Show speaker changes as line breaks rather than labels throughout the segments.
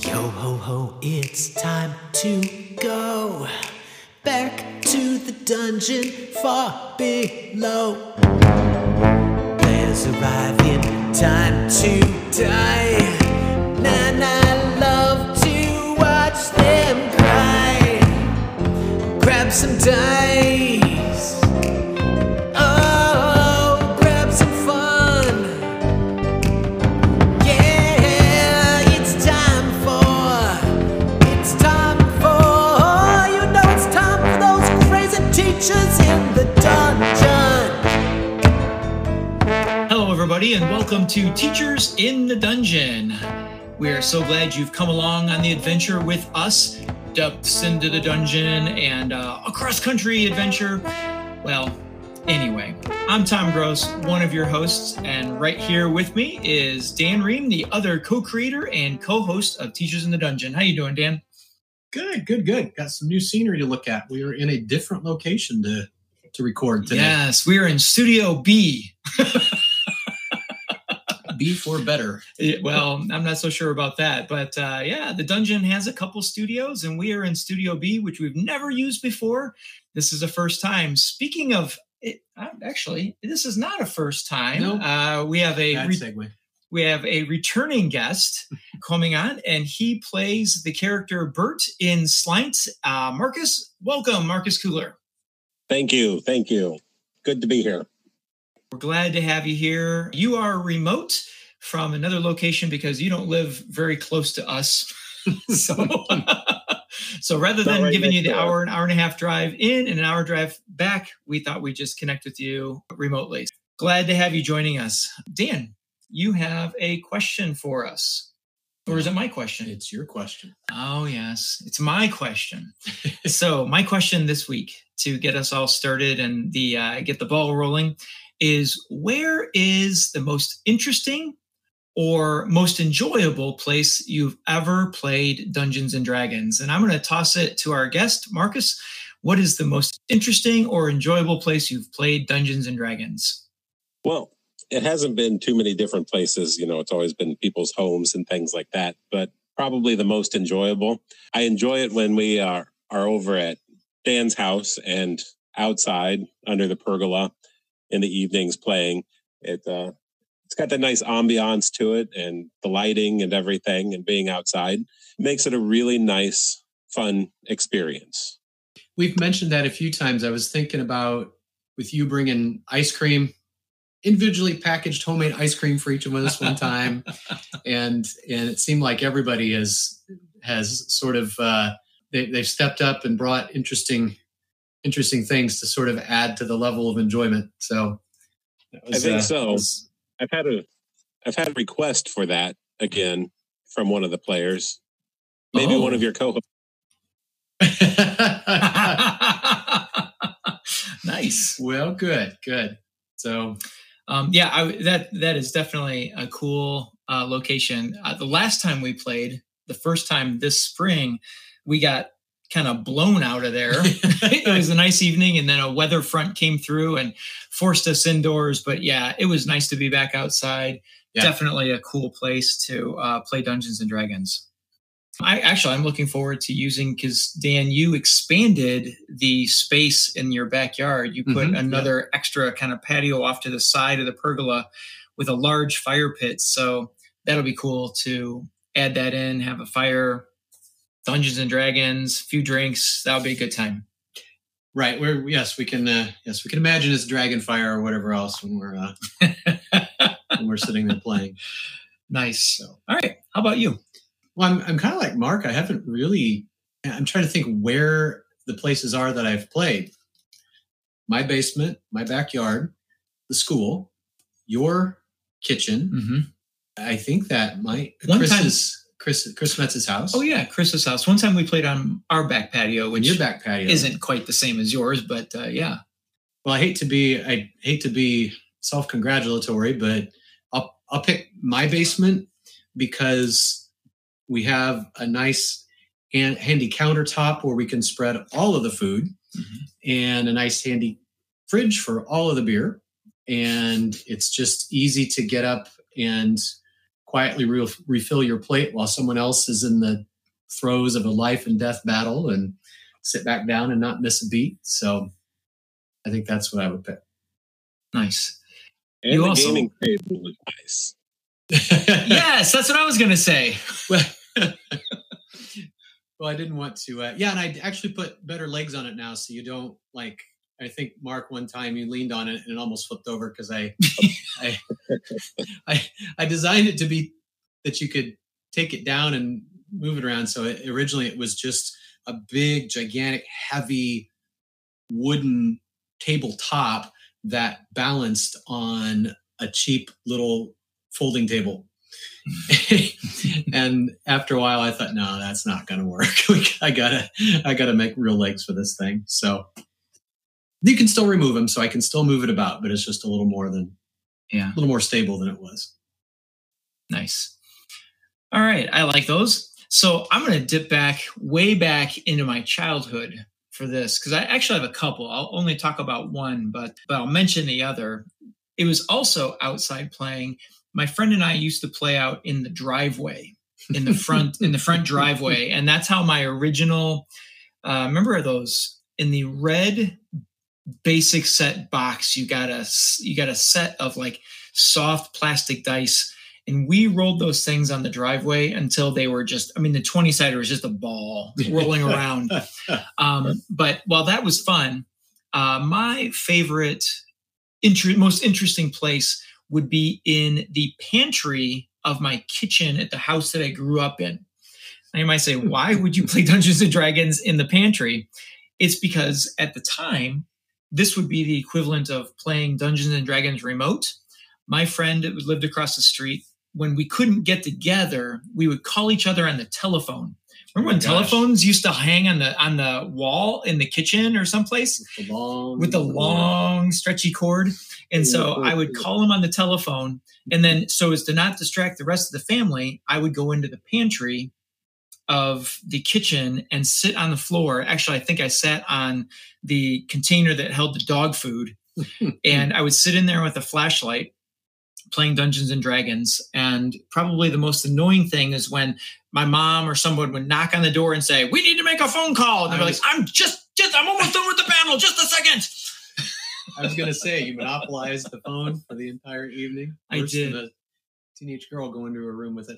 Yo ho ho, it's time to go back to the dungeon far below. Players arrive in time to die.
Everybody, and welcome to Teachers in the Dungeon. We are so glad you've come along on the adventure with us, depths into the dungeon and uh, a cross country adventure. Well, anyway, I'm Tom Gross, one of your hosts, and right here with me is Dan Ream, the other co-creator and co-host of Teachers in the Dungeon. How are you doing, Dan?
Good, good, good. Got some new scenery to look at. We are in a different location to to record today.
Yes, we are in Studio B.
Be for better.
Yeah, well, I'm not so sure about that, but uh, yeah, the dungeon has a couple studios, and we are in Studio B, which we've never used before. This is a first time. Speaking of, it, uh, actually, this is not a first time.
No.
Uh, we have a
Bad
re-
segue.
we have a returning guest coming on, and he plays the character Bert in Slaint. Uh, Marcus, welcome, Marcus Kugler.
Thank you. Thank you. Good to be here.
We're glad to have you here. You are remote from another location because you don't live very close to us. so, so rather than
right
giving you the
door.
hour, an hour and a half drive in and an hour drive back, we thought we'd just connect with you remotely. Glad to have you joining us. Dan, you have a question for us. Or is it my question?
It's your question.
Oh, yes. It's my question. so, my question this week to get us all started and the uh, get the ball rolling is where is the most interesting or most enjoyable place you've ever played Dungeons and Dragons? And I'm going to toss it to our guest, Marcus. What is the most interesting or enjoyable place you've played Dungeons and Dragons?
Well, it hasn't been too many different places. You know, it's always been people's homes and things like that, but probably the most enjoyable. I enjoy it when we are, are over at Dan's house and outside under the pergola in the evenings playing. It, uh, it's got that nice ambiance to it and the lighting and everything and being outside makes it a really nice, fun experience.
We've mentioned that a few times. I was thinking about with you bringing ice cream, individually packaged homemade ice cream for each of us one time, and and it seemed like everybody has has sort of uh, they they've stepped up and brought interesting interesting things to sort of add to the level of enjoyment. So that
I think so.
was-
I've had a I've had a request for that again from one of the players. Maybe
Oh.
one of your co-hosts.
nice.
well, good, good. So
Um, yeah, I, that that is definitely a cool uh, location. Uh, the last time we played, the first time this spring, we got kind of blown out of there. it was a nice evening, and then a weather front came through and forced us indoors. But yeah, it was nice to be back outside.
Yeah.
Definitely a cool place to uh, play Dungeons and Dragons. I actually I'm looking forward to using because Dan, you expanded the space in your backyard. You put
Mhm, yeah.
another extra kind of patio off to the side of the pergola with a large fire pit. So that'll be cool to add that in, have a fire, Dungeons and Dragons, few drinks. That would be a good time.
right, we're yes, we can uh, yes we can imagine it's dragon fire or whatever else when we're uh, when we're sitting there playing.
nice. So. All right. How about you?
Well, I'm I'm kind of like Mark. I haven't really. I'm trying to think where the places are that I've played. My basement, my backyard, the school, your kitchen.
Mm-hmm.
I think that might
One time-
Chris's Chris Chris Metz's house.
Oh yeah, Chris's house. One time we played on our back patio, which
your back patio
isn't quite the same as yours, but uh, yeah.
Well, I hate to be I hate to be self congratulatory, but I'll I'll pick my basement because we have a nice and handy countertop where we can spread all of the food
Mhm.
and a nice handy fridge for all of the beer. And it's just easy to get up and quietly re- refill your plate while someone else is in the throes of a life and death battle and sit back down and not miss a beat. So I think that's what I would pick.
Nice.
And
You
the
also-
gaming table was nice.
yes, that's what I was gonna say.
well, well, I didn't want to. Uh, yeah, and I actually put better legs on it now, so you don't like. I think Mark one time you leaned on it and it almost flipped over because I, I, I, I designed it to be that you could take it down and move it around. So it, originally it was just a big, gigantic, heavy wooden tabletop that balanced on a cheap little folding table. and after a while, I thought, no, that's not going to work. I gotta, I gotta make real legs for this thing. So you can still remove them, so I can still move it about, but it's just a little more than,
Yeah.
a little more stable than it was.
Nice. All right, I like those. So I'm going to dip back way back into my childhood for this because I actually have a couple. I'll only talk about one, but but I'll mention the other. It was also outside playing. My friend and I used to play out in the driveway, in the front in the front driveway, and that's how my original. Uh, remember those in the red basic set box? You got a you got a set of like soft plastic dice. And we rolled those things on the driveway until they were just i mean the 20 sider was just a ball rolling around. Um, but while that was fun uh, my favorite inter- most interesting place would be in the pantry of my kitchen at the house that i grew up in. Now you might say why would you play dungeons and dragons in the pantry? It's because at the time this would be the equivalent of playing dungeons and dragons remote. My friend lived across the street when we couldn't get together we would call each other on the telephone. Remember when
Oh
telephones used to hang on the on the wall in the kitchen or someplace?
With The long,
with the long stretchy cord. And so i would call him on the telephone. And then so as to not distract the rest of the family i would go into the pantry of the kitchen and sit on the floor actually i think i sat on the container that held the dog food and I would sit in there with a flashlight playing Dungeons and Dragons. And probably the most annoying thing is when my mom or someone would knock on the door and say, "We need to make a phone call." And they're like, "I'm just, just, I'm almost done with the panel. Just a second.
I was going to say you monopolized the phone for the entire evening.
I
Worse
did.
A teenage girl going to a room with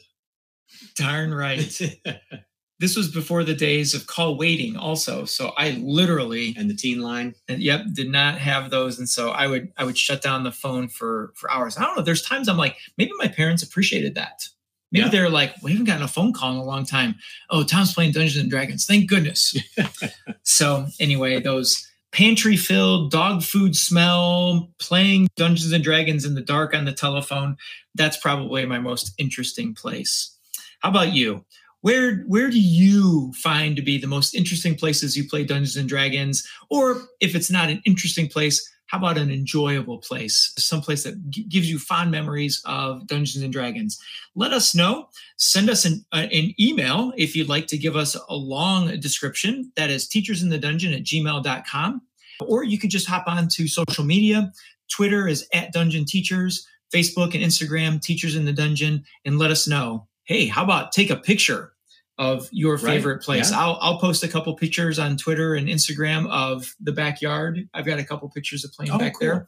Darn right. this was before the days of call waiting, also. So I literally
and the teen line.
and yep did not have those and so i would i would shut down the phone for for hours i don't know there's times i'm like maybe my parents appreciated that maybe
Yeah.
they're like we haven't gotten a phone call in a long time oh tom's playing dungeons and dragons thank goodness so anyway those pantry filled dog food smell playing dungeons and dragons in the dark on the telephone that's probably my most interesting place how about you where where do you find to be the most interesting places you play Dungeons and Dragons? Or if it's not an interesting place, how about an enjoyable place, some place that g- gives you fond memories of Dungeons and Dragons? Let us know. Send us an, uh, an email if you'd like to give us a long description. That is teachersinthedungeon at gmail.com. Or you could just hop on to social media. Twitter is at Dungeon Teachers, Facebook and Instagram, Teachers in the Dungeon, and let us know. Hey, how about take a picture of your
Right,
favorite place?
yeah.
I'll, I'll post a couple pictures on Twitter and Instagram of the backyard. I've got a couple pictures of playing
Oh,
back
cool.
there.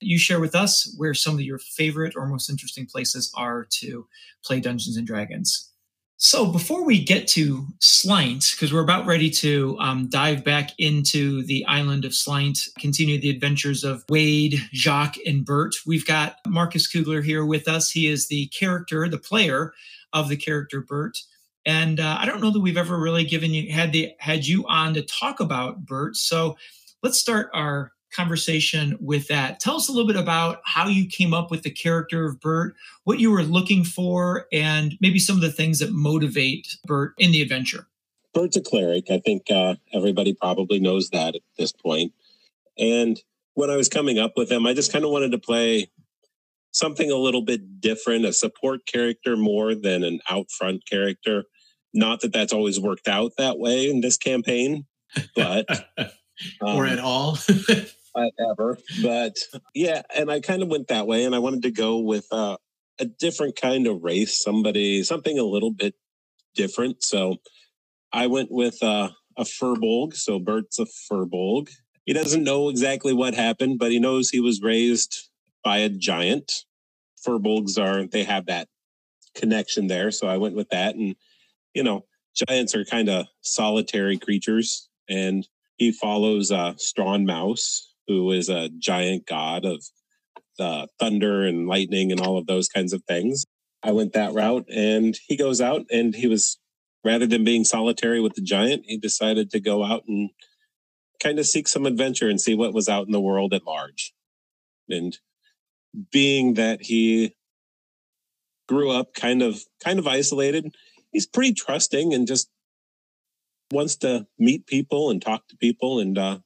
You share with us where some of your favorite or most interesting places are to play Dungeons and Dragons. So before we get to Slaint, because we're about ready to um, dive back into the island of Slaint, continue the adventures of Wade, Jacques, and Bert, we've got Marcus Kugler here with us. He is the character, the player of the character Bert. And uh, I don't know that we've ever really given you had the had you on to talk about Bert. So let's start our conversation with that. Tell us a little bit about how you came up with the character of Bert, what you were looking for, and maybe some of the things that motivate Bert in the adventure.
Bert's a cleric. I think uh, everybody probably knows that at this point. And when I was coming up with him, I just kind of wanted to play something a little bit different, a support character more than an out front character. Not that that's always worked out that way in this campaign, but
or
um,
at all.
uh, ever. But yeah, and I kind of went that way, and I wanted to go with uh, a different kind of race, somebody, something a little bit different. So I went with uh, a Firbolg. So Bert's a Firbolg. He doesn't know exactly what happened, but he knows he was raised by a giant. Firbolgs are, they have that connection there. So I went with that. And, you know, giants are kind of solitary creatures. And he follows uh, Stronmaus, who is a giant god of the thunder and lightning and all of those kinds of things. I went that route and he goes out and he was rather than being solitary with the giant, he decided to go out and kind of seek some adventure and see what was out in the world at large. And being that he grew up kind of kind of isolated, he's pretty trusting and just wants to meet people and talk to people and uh,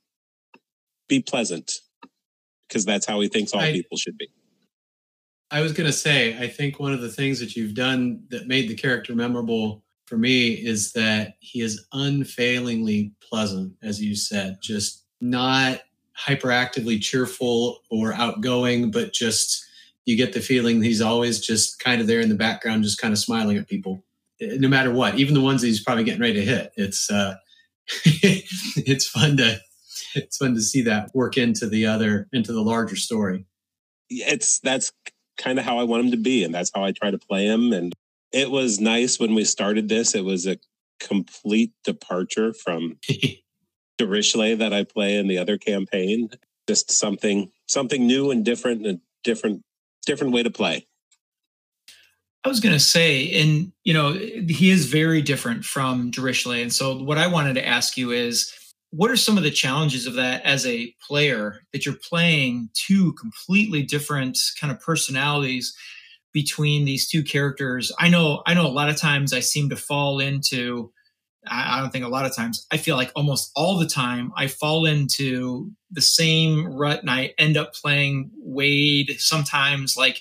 be pleasant because that's how he thinks all I, people should be.
I was going to say, I think one of the things that you've done that made the character memorable for me is that he is unfailingly pleasant, as you said, just not hyperactively cheerful or outgoing, but just you get the feeling he's always just kind of there in the background, just kind of smiling at people, no matter what, even the ones that he's probably getting ready to hit. It's uh, it's fun to it's fun to see that work into the other into the larger story.
It's that's kind of how I want him to be, and that's how I try to play him. And it was nice when we started this. It was a complete departure from Dirichlet that I play in the other campaign. Just something something new and different, and different different way to play.
I was going to say, and you know, he is very different from Dirichlet. And so, what I wanted to ask you is, what are some of the challenges of that as a player that you're playing two completely different kind of personalities between these two characters i know i know a lot of times i seem to fall into I, don't think a lot of times i feel like almost all the time i fall into the same rut and i end up playing wade sometimes like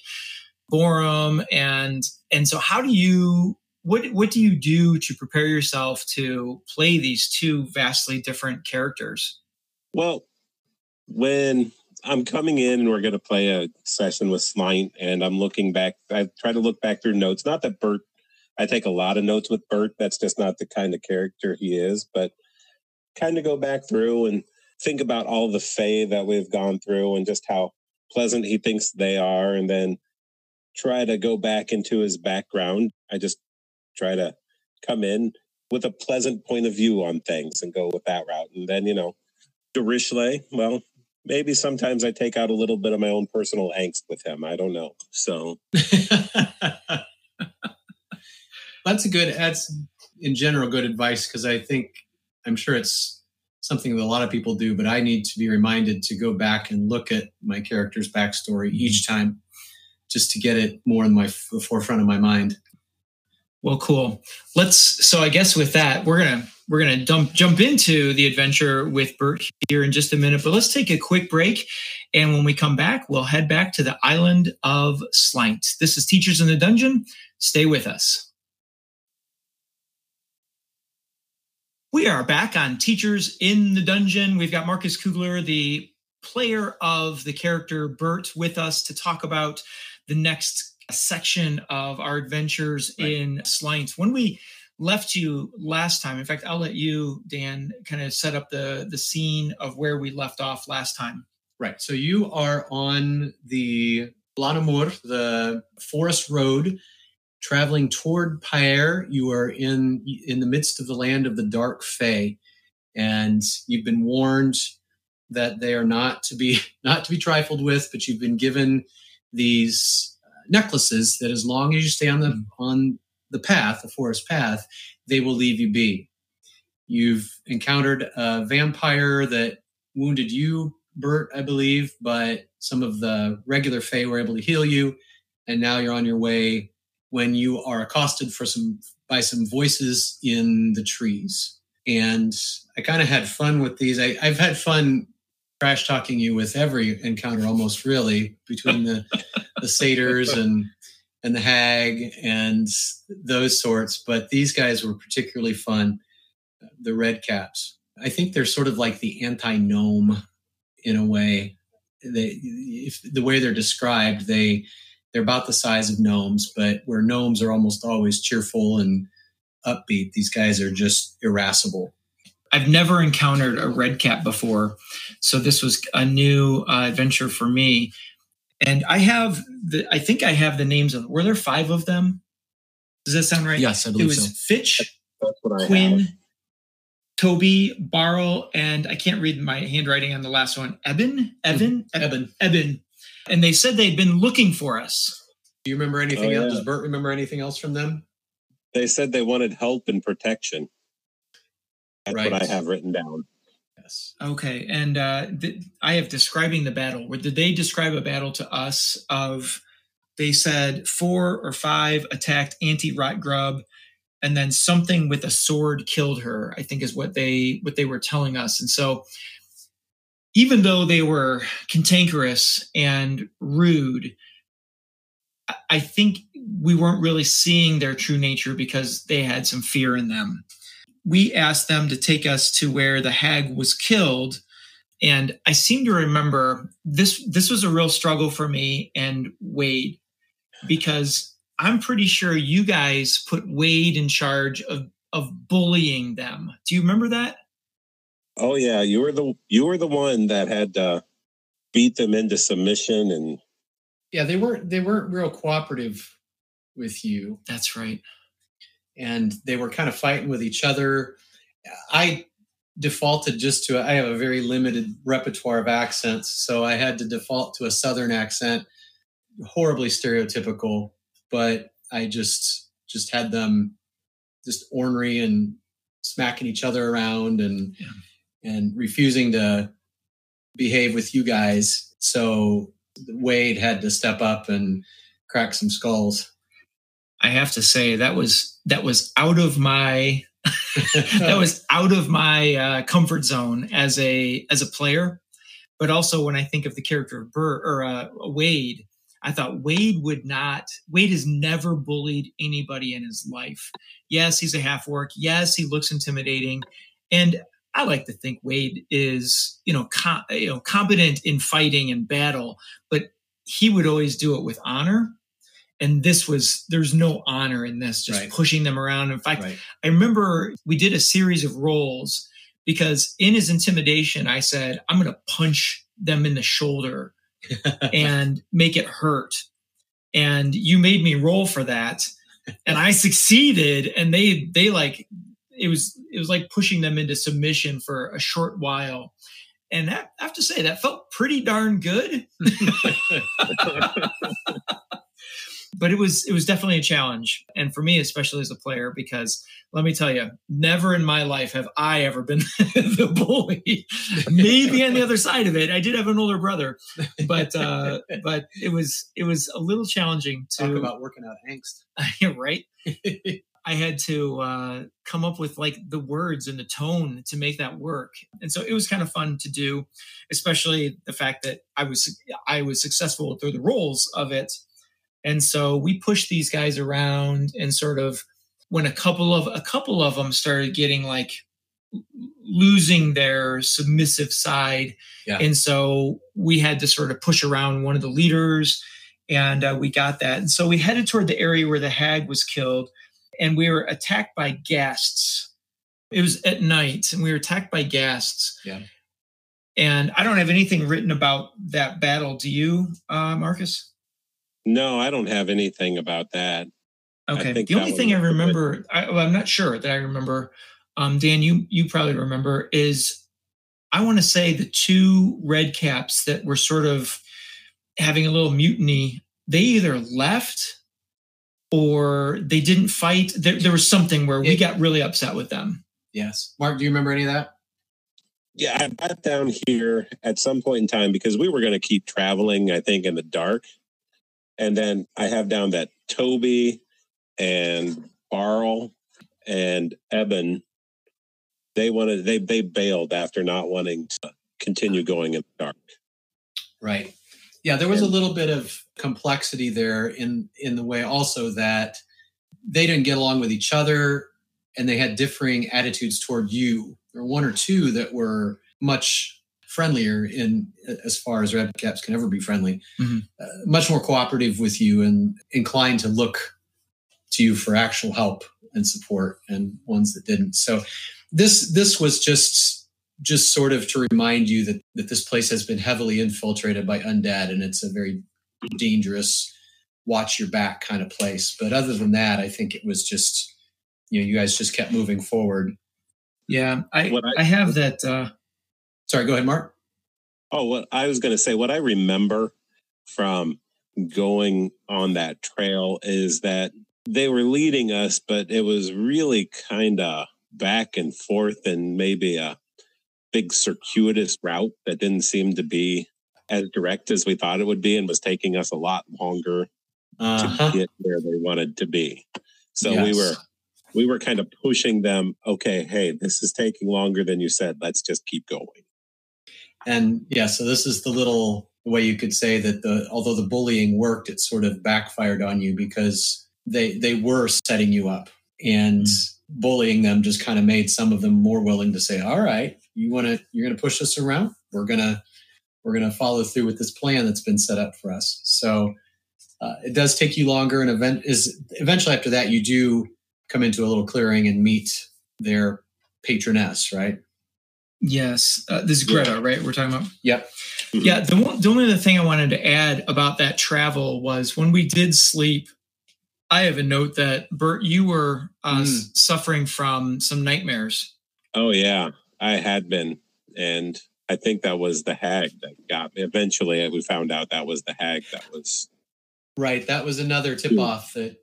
borum and and so how do you what what do you do to prepare yourself to play these two vastly different characters?
Well, when I'm coming in and we're going to play a session with Slaint, and I'm looking back, I try to look back through notes. Not that Bert, I take a lot of notes with Bert. That's just not the kind of character he is, but kind of go back through and think about all the Fae that we've gone through and just how pleasant he thinks they are, and then try to go back into his background. I just try to come in with a pleasant point of view on things and go with that route. And then, you know, Dirichlet, well, maybe sometimes I take out a little bit of my own personal angst with him. I don't know. So
that's a good, that's in general good advice because I think I'm sure it's something that a lot of people do, but I need to be reminded to go back and look at my character's backstory each time just to get it more in my the forefront of my mind.
Well, cool. Let's. So I guess with that, we're gonna we're gonna dump, jump into the adventure with Bert here in just a minute. But let's take a quick break, and when we come back, we'll head back to the island of Slaint. This is Teachers in the Dungeon. Stay with us. We are back on Teachers in the Dungeon. We've got Marcus Kugler, the player of the character Bert, with us to talk about the next section of our adventures right. in Slaint. When we left you last time, in fact, I'll let you, Dan, kind of set up the the scene of where we left off last time.
Right. So you are on the Blanamur, the forest road, traveling toward Pyre. You are in in the midst of the land of the Dark Fae, and you've been warned that they are not to be not to be trifled with. But you've been given these necklaces that as long as you stay on the mm-hmm. on the path, the forest path, they will leave you be. You've encountered a vampire that wounded you, Bert, I believe, but some of the regular Fae were able to heal you, and now you're on your way when you are accosted for some by some voices in the trees. And I kind of had fun with these. I, I've had fun trash talking you with every encounter almost really between the the satyrs and and the hag and those sorts but these guys were particularly fun the red caps i think they're sort of like the anti-gnome in a way they if the way they're described they they're about the size of gnomes, but where gnomes are almost always cheerful and upbeat, these guys are just irascible.
I've never encountered a red cap before, so this was a new uh, adventure for me. And I have the, I think I have the names of. Were there five of them? Does that sound right?
Yes, I
It
believe
was
so.
Fitch,
That's what have.
Quinn, Toby, Barrel, and I can't read my handwriting on the last one. Eben, Evan,
Eben,
Eben. And they said they'd been looking for us.
do you remember anything
Oh,
else?
yeah.
Does Bert remember anything else from them?
They said they wanted help and protection. That's
Right.
what I have written down.
Yes.
Okay, and uh, th- I have describing the battle. Where did they describe a battle to us? Of they said four or five attacked Auntie Rot Grub, and then something with a sword killed her. I think is what they what they were telling us. And so, even though they were cantankerous and rude, I- think we weren't really seeing their true nature because they had some fear in them. We asked them to take us to where the hag was killed. And i seem to remember this this was a real struggle for me and wade because i'm pretty sure you guys put wade in charge of of bullying them. Do you remember that
Oh yeah, you were the you were the one that had uh, beat them into submission, and
Yeah, they weren't they weren't real cooperative with you.
that's right
and they were kind of fighting with each other. I defaulted just to I have a very limited repertoire of accents, so I had to default to a southern accent, horribly stereotypical, but I just just had them just ornery and smacking each other around and
Yeah.
And refusing to behave with you guys. So Wade had to step up and crack some skulls.
i have to say that was that was out of my that was out of my uh, comfort zone as a as a player. But also when I think of the character of Burr or uh, Wade, I thought Wade would not. Wade has never bullied anybody in his life. Yes, he's a half orc. Yes, he looks intimidating, and I like to think Wade is you know com- you know competent in fighting and battle, but he would always do it with honor. And this was there's no honor in this, just
Right.
pushing them around. In fact,
right.
I remember we did a series of rolls because in his intimidation, I said, I'm going to punch them in the shoulder and make it hurt. And you made me roll for that. And I succeeded. And they, they like, it was, it was like pushing them into submission for a short while. And that, I have to say, that felt pretty darn good. but it was it was definitely a challenge and for me especially as a player because let me tell you never in my life have i ever been the bully maybe on the other side of it i did have an older brother but uh but it was it was a little challenging to Talk
about working out angst.
right i had to uh come up with like the words and the tone to make that work. And so it was kind of fun to do especially the fact that i was i was successful through the roles of it. And so we pushed these guys around and sort of when a couple of a couple of them started getting like losing their submissive side.
Yeah.
and so we had to sort of push around one of the leaders and uh, we got that. And so we headed toward the area where the hag was killed and we were attacked by ghasts it was at night and we were attacked by ghasts
Yeah.
and i don't have anything written about that battle do you uh, marcus
no, I don't have anything about that.
Okay. The
that
only thing I remember, I, well, I'm not sure that I remember. Um, Dan, you you probably remember is I want to say the two red caps that were sort of having a little mutiny. They either left or they didn't fight. There, there was something where we
It-
got really upset with them.
Yes. Mark, do you remember any of that?
Yeah, I got down here at some point in time because we were going to keep traveling, I think, in the dark. And then I have down that Toby and Barl and Eben, they wanted they they bailed after not wanting to continue going in the dark.
Right. Yeah, there was a little bit of complexity there in in the way also that they didn't get along with each other and they had differing attitudes toward you. There were one or two that were much friendlier in as far as red caps can ever be friendly,
Mhm.
uh, much more cooperative with you and inclined to look to you for actual help and support, and ones that didn't. So this this was just just sort of to remind you that that this place has been heavily infiltrated by undead, and it's a very dangerous, watch your back kind of place. But other than that, I think it was just you know you guys just kept moving forward.
Yeah, I
I-
I have that. Uh,
Sorry, go ahead, Mark.
Oh, what I was going to say, what I remember from going on that trail is that they were leading us, but it was really kind of back and forth and maybe a big circuitous route that didn't seem to be as direct as we thought it would be and was taking us a lot longer
Uh-huh.
to get where they wanted to be. So we were we were kind of pushing them, okay, hey, this is taking longer than you said. Let's just keep going.
And yeah, so this is the little way you could say that the although the bullying worked, it sort of backfired on you because they they were setting you up and bullying them just kind of made some of them more willing to say, "All right, you want to you're going to push us around. We're gonna we're gonna follow through with this plan that's been set up for us." So uh, it does take you longer, and event is eventually after that you do come into a little clearing and meet their patroness, right?
yes, uh, this is Greta, right? We're talking about.
Yep.
Yeah, the, one, the only other thing I wanted to add about that travel was when we did sleep. I have a note that Bert, you were uh,
Mm.
suffering from some nightmares.
Oh yeah, I had been, and I think that was the hag that got me. Eventually, we found out that was the hag that was.
Right. That was another tip off that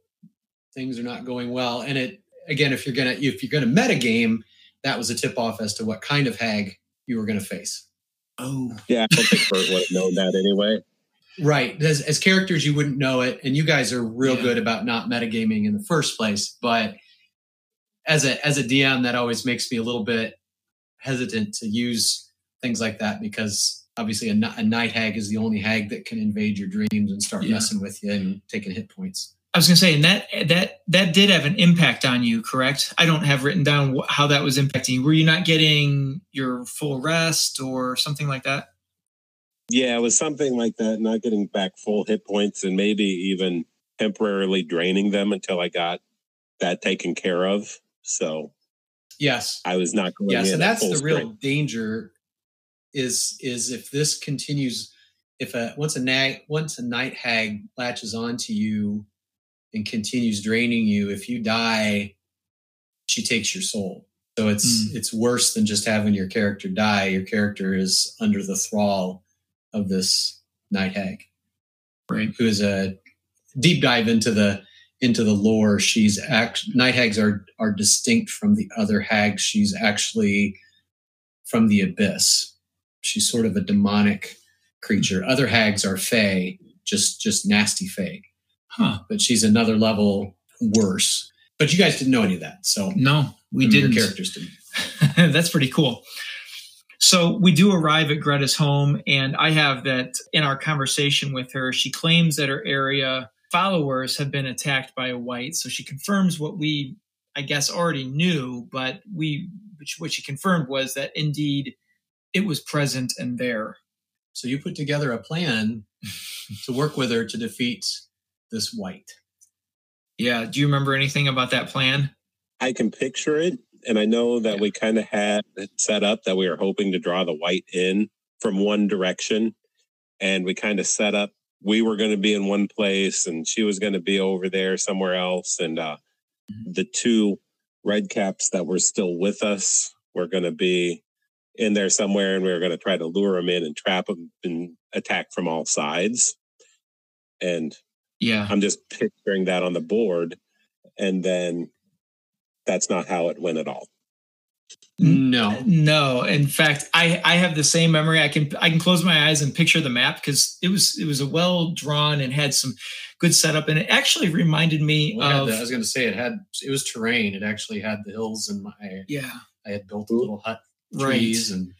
things are not going well. And it again, if you're gonna if you're gonna meta game, that was a tip off as to what kind of hag you were gonna face.
Oh,
Yeah, I don't think Bert would have known that anyway.
Right. As, as characters, you wouldn't know it, and you guys are real
Yeah.
good about not metagaming in the first place. But as a as a DM, that always makes me a little bit hesitant to use things like that because obviously a, a night hag is the only hag that can invade your dreams and start
Yeah.
messing with you and taking hit points.
I was going to say, and that that that did have an impact on you, correct? I don't have written down wh- how that was impacting. you. Were you not getting your full rest or something like that?
Yeah, it was something like that. Not getting back full hit points, and maybe even temporarily draining them until I got that taken care of. So
Yes.
I was not going. To.
Yes
in
and that's the real
strength.
danger is is if this continues if a once a night once a night hag latches onto you and continues draining you if you die she takes your soul so it's
Mm.
it's worse than just having your character die your character is under the thrall of this night hag
Right.
who is a deep dive into the into the lore she's act night hags are are distinct from the other hags she's actually from the abyss she's sort of a demonic creature other hags are fey just just nasty fey
Huh?
but she's another level worse but you guys didn't know any of that so
No, we didn't.
characters didn't
That's pretty cool. So we do arrive at Greta's home, and I have that in our conversation with her. She claims that her area followers have been attacked by a wight. So she confirms what we, I guess, already knew, but we, what she confirmed was that indeed it was present and there.
so you put together a plan to work with her to defeat this wight
Yeah. Do you remember anything about that plan?
I can picture it, and I know that we kind of had it set up that we were hoping to draw the wight in from one direction, and we kind of set up we were going to be in one place, and she was going to be over there somewhere else, and uh, the two red caps that were still with us were going to be in there somewhere, and we were going to try to lure them in and trap them and attack from all sides, and
Yeah.
I'm just picturing that on the board. And then that's not how it went at all.
No
No, in fact, I I have the same memory. I can I can close my eyes and picture the map because it was it was a well drawn and had some good setup, and it actually reminded me
Well,
of
the- I was going to say it had it was terrain. It actually had the hills, and my
yeah,
I had built a little hut,
right.
trees, and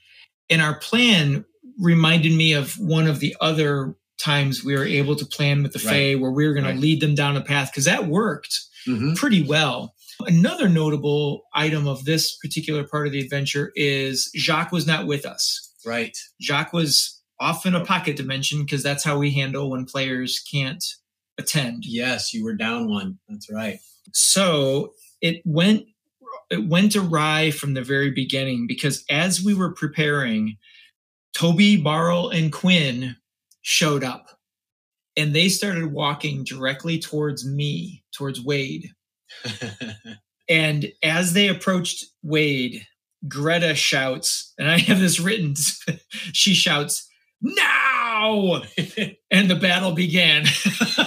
And our plan reminded me of one of the other times we were able to plan with the
Right.
Fae where we were going
Right.
to lead them down a path because that worked.
Mhm.
pretty well. Another notable item of this particular part of the adventure is Jacques was not with us.
Right.
Jacques was off in a oh. pocket dimension because that's how we handle when players can't attend.
Yes, you were down one. That's right.
So it went it went awry from the very beginning because as we were preparing, Toby, Barrel, and Quinn showed up. And they started walking directly towards me, towards Wade. And as they approached Wade, Greta shouts, and I have this written, she shouts, now! And the battle began.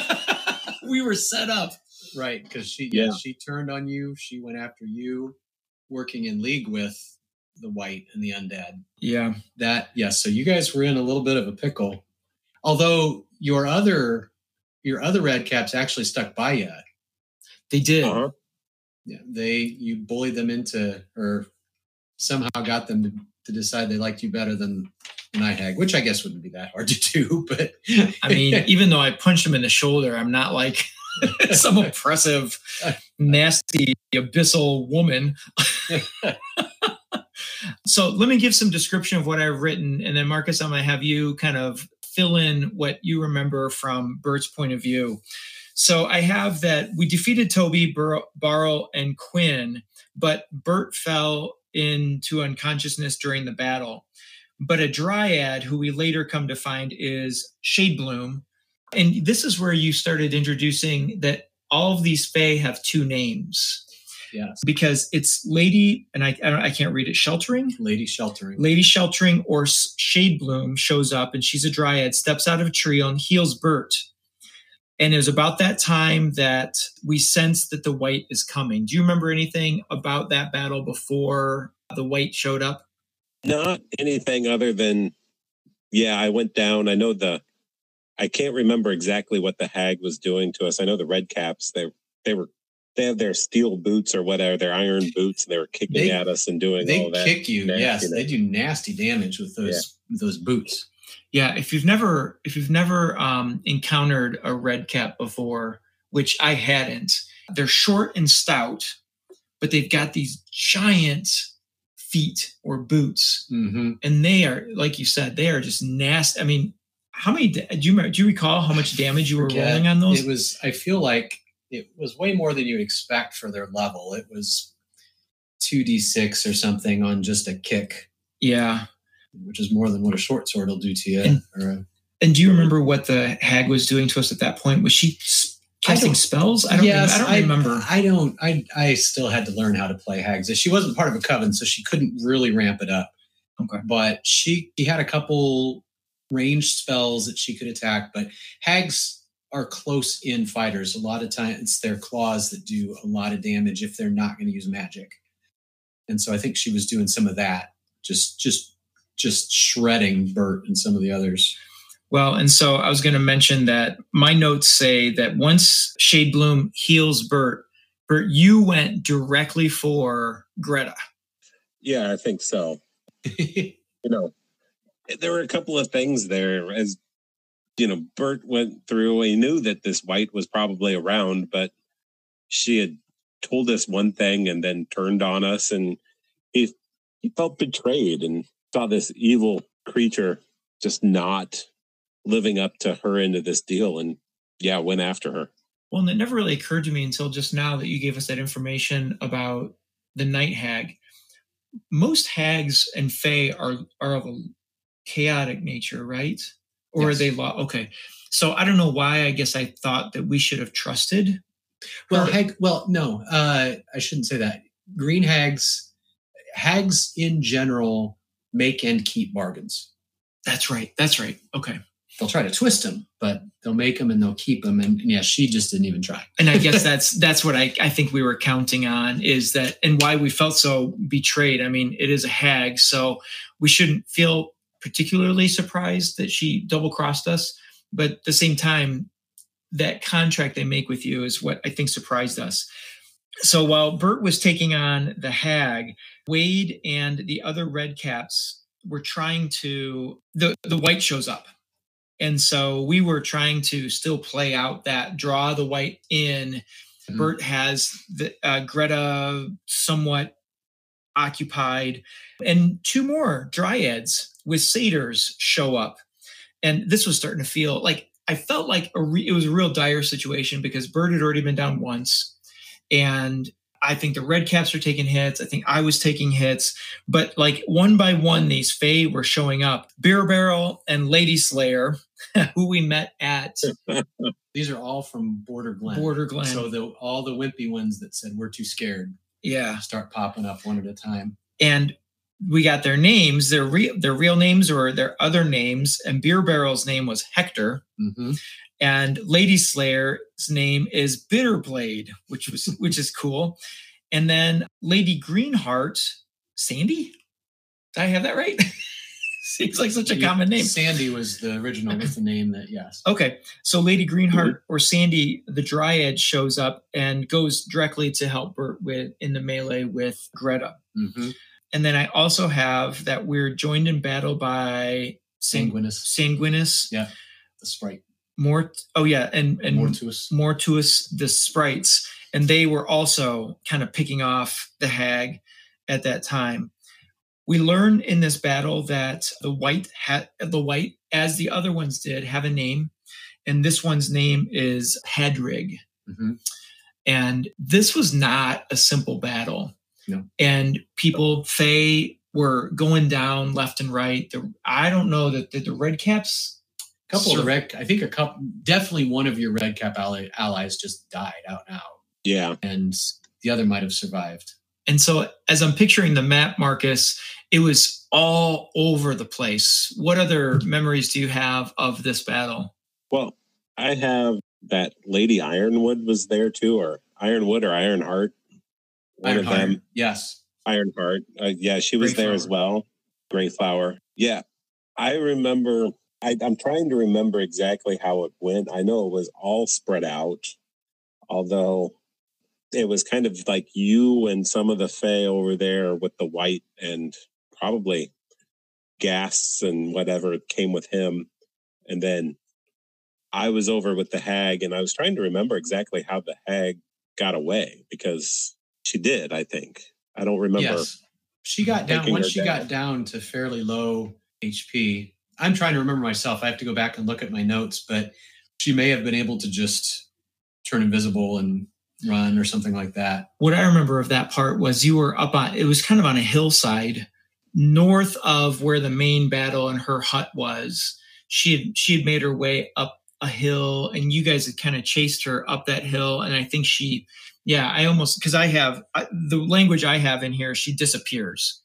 we were set up.
right, because she
Yeah.
yeah. she turned on you. She went after you, working in league with the wight and the undead.
Yeah.
That yes, so you guys were in a little bit of a pickle. Although your other your other red caps actually stuck by you.
They did.
Uh-huh.
Yeah, they you bullied them into or somehow got them to, to decide they liked you better than hag, which I guess wouldn't be that hard to do. But
I mean, even though I punched him in the shoulder, I'm not like some oppressive, nasty, abyssal woman. so let me give some description of what I've written, and then Marcus, I'm going to have you kind of fill in what you remember from Bert's point of view. So I have that we defeated Toby, Bur- Barrel, and Quinn, but Bert fell into unconsciousness during the battle. But a dryad, who we later come to find is Shadebloom, and this is where you started introducing that all of these Fae have two names
yes,
because it's Lady, and I I, don't, I can't read it, Sheltering.
lady sheltering.
Lady Sheltering or S- Shadebloom shows up, and she's a dryad, steps out of a tree and heals Bert. And it was about that time that we sensed that the wight is coming. Do you remember anything about that battle before the wight showed up?
Not anything other than, yeah, I went down. I know the, I can't remember exactly what the hag was doing to us. I know the red caps, they, they were, they had their steel boots or whatever, their iron boots, and they were kicking
They-
at us and doing all that.
They kick you. Yes, they do nasty damage with those with those boots.
Yeah, if you've never if you've never um, encountered a red cap before, which I hadn't, they're short and stout, but they've got these giant feet or boots,
Mm-hmm.
and they are like you said, they are just nasty. I mean, how many do you remember- do you recall how much damage you were
Forget.
rolling on those?
It was. I feel like it was way more than you'd expect for their level. It was two d six or something on just a kick,
yeah.
Which is more than what a short sword will do to you.
And-
a,
And do you remember what the hag was doing to us at that point? Was she casting spells? I don't.
Yes,
I don't remember.
I don't. I I still had to learn how to play hags. She wasn't part of a coven, so she couldn't really ramp it up.
Okay.
But she she had a couple ranged spells that she could attack. But hags are close in fighters. A lot of times it's their claws that do a lot of damage if they're not going to use magic. And so I think she was doing some of that, just just just shredding Bert and some of the others.
Well, and so I was going to mention that my notes say that once Shade Bloom heals Bert, Bert, you went directly for Greta.
Yeah, I think so. you know, there were a couple of things there as you know, Bert went through. He knew that this wight was probably around, but she had told us one thing and then turned on us, and he he felt betrayed and saw this evil creature just not living up to her end of this deal, and yeah, went after her.
Well, and it never really occurred to me until just now that you gave us that information about the night hag. Most hags and fae are are of a chaotic nature, right? Or are
Yes.
they law? Okay, so I don't know why. I guess I thought that we should have trusted.
Well,
her.
hag. Well, no, uh, I shouldn't say that. Green hags, hags in general, make and keep bargains.
That's right. That's right. Okay.
They'll try to twist them, but they'll make them and they'll keep them. And, and yeah, she just didn't even try.
and I guess that's that's what I, I think we were counting on is that and why we felt so betrayed. I mean, it is a hag, so we shouldn't feel particularly surprised that she double crossed us. But at the same time, that contract they make with you is what I think surprised us. So while Bert was taking on the hag, Wade and the other red caps were trying to the the wight shows up. And so we were trying to still play out that draw the wight in.
Mhm.
Bert has the uh, Greta somewhat occupied. And two more dryads with satyrs show up. And this was starting to feel like I felt like a re- it was a real dire situation because Bert had already been down once. And I think the red caps were taking hits. I think I was taking hits, but like one by one, these Fae were showing up. Beer Barrel and Lady Slayer, who we met at
These are all from Border Glen.
Border Glen.
So the all the wimpy ones that said we're too scared
yeah,
start popping up one at a time.
and we got their names, their real their real names or their other names. And Beer Barrel's name was Hector,
hmm
and Lady Slayer's name is Bitterblade, which was which is cool. And then Lady Greenheart, Sandy. Did I have that right? Seems like such a common name.
Sandy was the original with the name that yes.
Okay, so Lady Greenheart or Sandy, the Dryad, shows up and goes directly to help Bert with in the melee with Greta.
hmm
And then I also have that we're joined in battle by Sang-
Sanguinus,
Sanguinus,
Yeah. the sprite.
Mort. Oh yeah, and and
Mortuus.
Mortuus, the sprites, and they were also kind of picking off the hag at that time. We learn in this battle that the wight hat, the wight, as the other ones did, have a name, and this one's name is Hadrig.
hmm
And this was not a simple battle.
No.
And people, Fae, were going down left and right. The, I don't know that the, the Red Caps.
Couple
Sur-
of red. I think a couple. Definitely one of your red cap ally, allies just died out now.
Yeah.
and the other might have survived.
And so, as I'm picturing the map, Marcus, it was all over the place. What other memories do you have of this battle?
Well, I have that Lady Ironwood was there too, or Ironwood or Ironheart. One of
Ironheart,
them.
Yes.
Ironheart. Uh, yeah, she was there as
Greyflower.
well. Greyflower. Yeah. I remember, I, I'm trying to remember exactly how it went. I know it was all spread out, although it was kind of like you and some of the Fae over there with the wight and probably gas and whatever came with him. And then I was over with the hag and I was trying to remember exactly how the hag got away because she did, I think. I don't remember.
Yes. She got down once she
down.
got down to fairly low HP. I'm trying to remember myself. I have to go back and look at my notes, but she may have been able to just turn invisible and run or something like that.
What I remember of that part was you were up on, it was kind of on a hillside north of where the main battle and her hut was. She had, she had made her way up a hill and you guys had kind of chased her up that hill. And I think she, yeah, I almost, because I have I, the language I have in here, she disappears.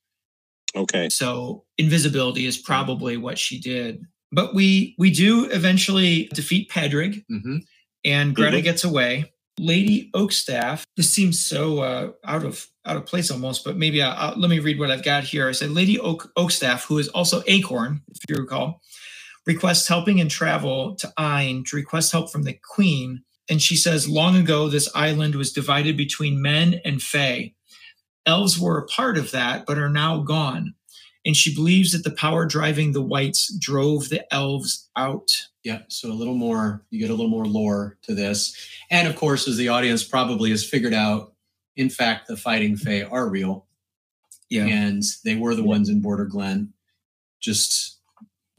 Okay.
So invisibility is probably what she did. But we we do eventually defeat Pedrig,
hmm
and Greta
Mhm.
gets away. Lady Oakstaff. This seems so uh, out of out of place almost, but maybe I, I'll, let me read what I've got here. I said Lady Oak, Oakstaff, who is also Acorn, if you recall, requests helping and travel to Ain to request help from the Queen. And she says, long ago, this island was divided between men and Fae. Elves were a part of that, but are now gone. And she believes that the power driving the wights drove the elves out.
Yeah. So a little more, you get a little more lore to this. And of course, as the audience probably has figured out, in fact, the fighting Fae are real. Yeah. And they were the ones in Border Glen. Just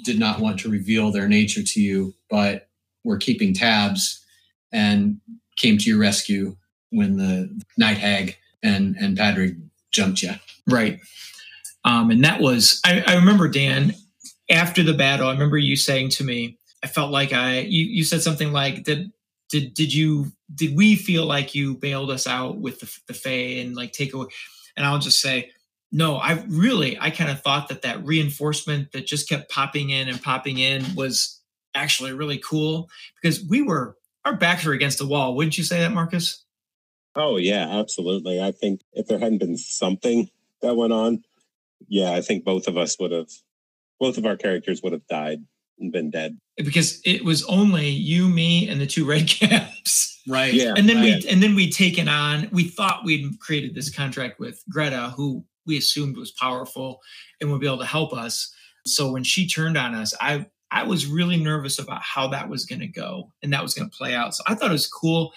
did not want to reveal their nature to you, but were keeping tabs and came to your rescue when the night hag and and Padre jumped you.
Right. Um, and that was, I, I remember, Dan, after the battle, I remember you saying to me, I felt like I, you, you said something like, did, did, did you, did we feel like you bailed us out with the, the Fae and like take away? And I'll just say, no, I really, I kind of thought that that reinforcement that just kept popping in and popping in was actually really cool because we were, our backs were against the wall. Wouldn't you say that, Marcus?
Oh yeah, absolutely. I think if there hadn't been something that went on, yeah, I think both of us would have, both of our characters would have died and been dead.
Because it was only you, me, and the two red caps.
Right.
Yeah.
and then we and then we'd taken on we thought we'd created this contract with greta who we assumed was powerful and would be able to help us so when she turned on us i i was really nervous about how that was going to go and that was going to play out so i thought it was cool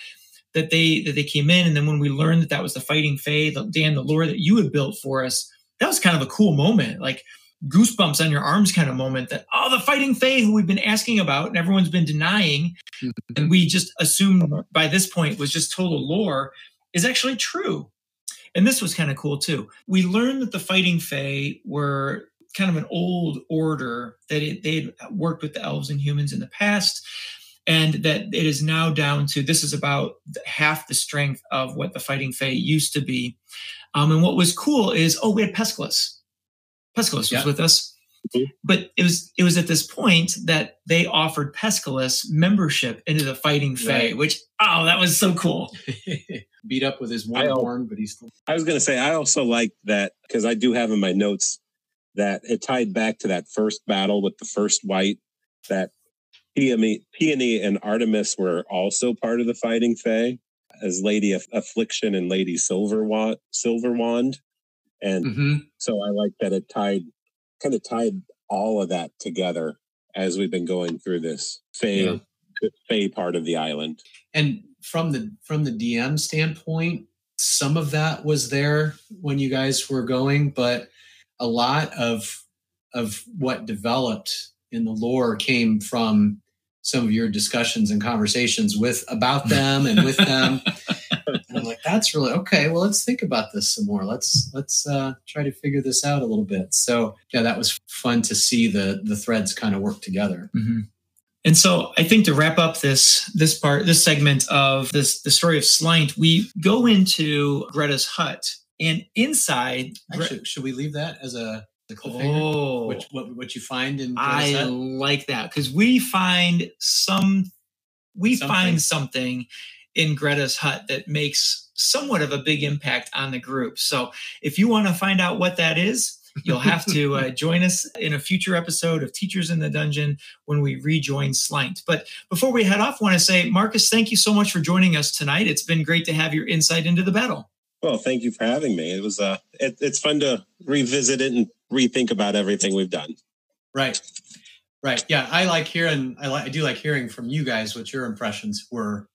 that they that they came in, and then when we learned that that was the Fighting Fae, the, Dan, the lore that you had built for us, that was kind of a cool moment, like goosebumps on your arms kind of moment. That oh, the Fighting Fae, who we've been asking about, and everyone's been denying, mm-hmm. and we just assumed by this point was just total lore, is actually true. And this was kind of cool too. We learned that the Fighting Fae were kind of an old order that it, they'd worked with the elves and humans in the past and that it is now down to this is about half the strength of what the fighting fae used to be um, and what was cool is oh we had pescalus pescalus was with us
Mhm.
but it was it was at this point that they offered pescalus membership into the fighting fae
Right.
which oh that was so cool
Beat up with his
I
one horn, but he's still.
I was going to say, I also like that because I do have in my notes that it tied back to that first battle with the first wight, that Peony, Peony and Artemis were also part of the fighting Fae as Lady Aff- Affliction and Lady Silver Wand. Silver Wand. And
Mhm.
so I like that it tied, kind of tied all of that together as we've been going through this Fae,
Yeah.
Fae part of the island.
And from the from the DM standpoint, some of that was there when you guys were going, but a lot of of what developed in the lore came from some of your discussions and conversations with about them and with them. and I'm like, that's really okay. Well, let's think about this some more. Let's let's uh, try to figure this out a little bit. So yeah, that was fun to see the the threads kind of work together.
Mhm. And so I think to wrap up this this part, this segment of this the story of Slaint, we go into Greta's hut, and inside,
Actually, should we leave that as a, the cliffhanger?
oh,
Which what what you find in
I
Greta's hut?
like that because we find some, we
Something.
find something in Greta's hut that makes somewhat of a big impact on the group. So if you want to find out what that is. You'll have to uh, join us in a future episode of Teachers in the Dungeon when we rejoin Slaint. But before we head off, I want to say, Marcus, thank you so much for joining us tonight. It's been great to have your insight into the battle.
Well, thank you for having me. It was uh, it, it's fun to revisit it and rethink about everything we've done.
Right, right. Yeah, I like hearing. I. I do like hearing from you guys what your impressions were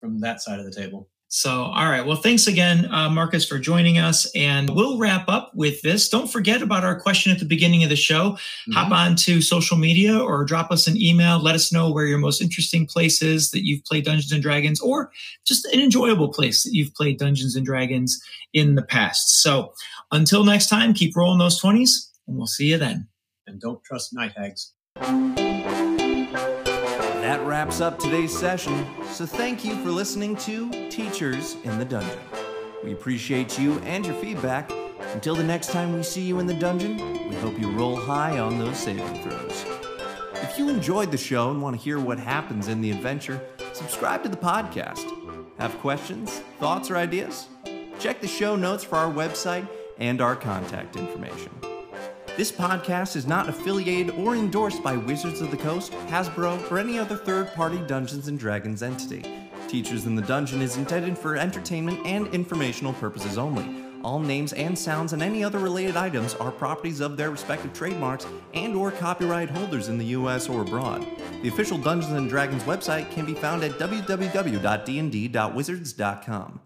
from that side of the table.
So, all right. Well, thanks again, uh, Marcus, for joining us. And we'll wrap up with this. Don't forget about our question at the beginning of the show. Hop on to social media or drop us an email. Let us know where your most interesting place is that you've played Dungeons and Dragons or just an enjoyable place that you've played Dungeons and Dragons in the past. So, until next time, keep rolling those 20s and we'll see you then.
And don't trust night hags.
That wraps up today's session, so thank you for listening to Teachers in the Dungeon. We appreciate you and your feedback. Until the next time we see you in the dungeon, we hope you roll high on those saving throws. If you enjoyed the show and want to hear what happens in the adventure, subscribe to the podcast. Have questions, thoughts, or ideas? Check the show notes for our website and our contact information. This podcast is not affiliated or endorsed by Wizards of the Coast, Hasbro, or any other third party Dungeons and Dragons entity. Teachers in the Dungeon is intended for entertainment and informational purposes only. All names and sounds and any other related items are properties of their respective trademarks and or copyright holders in the US or abroad. The official Dungeons and Dragons website can be found at www.dnd.wizards.com.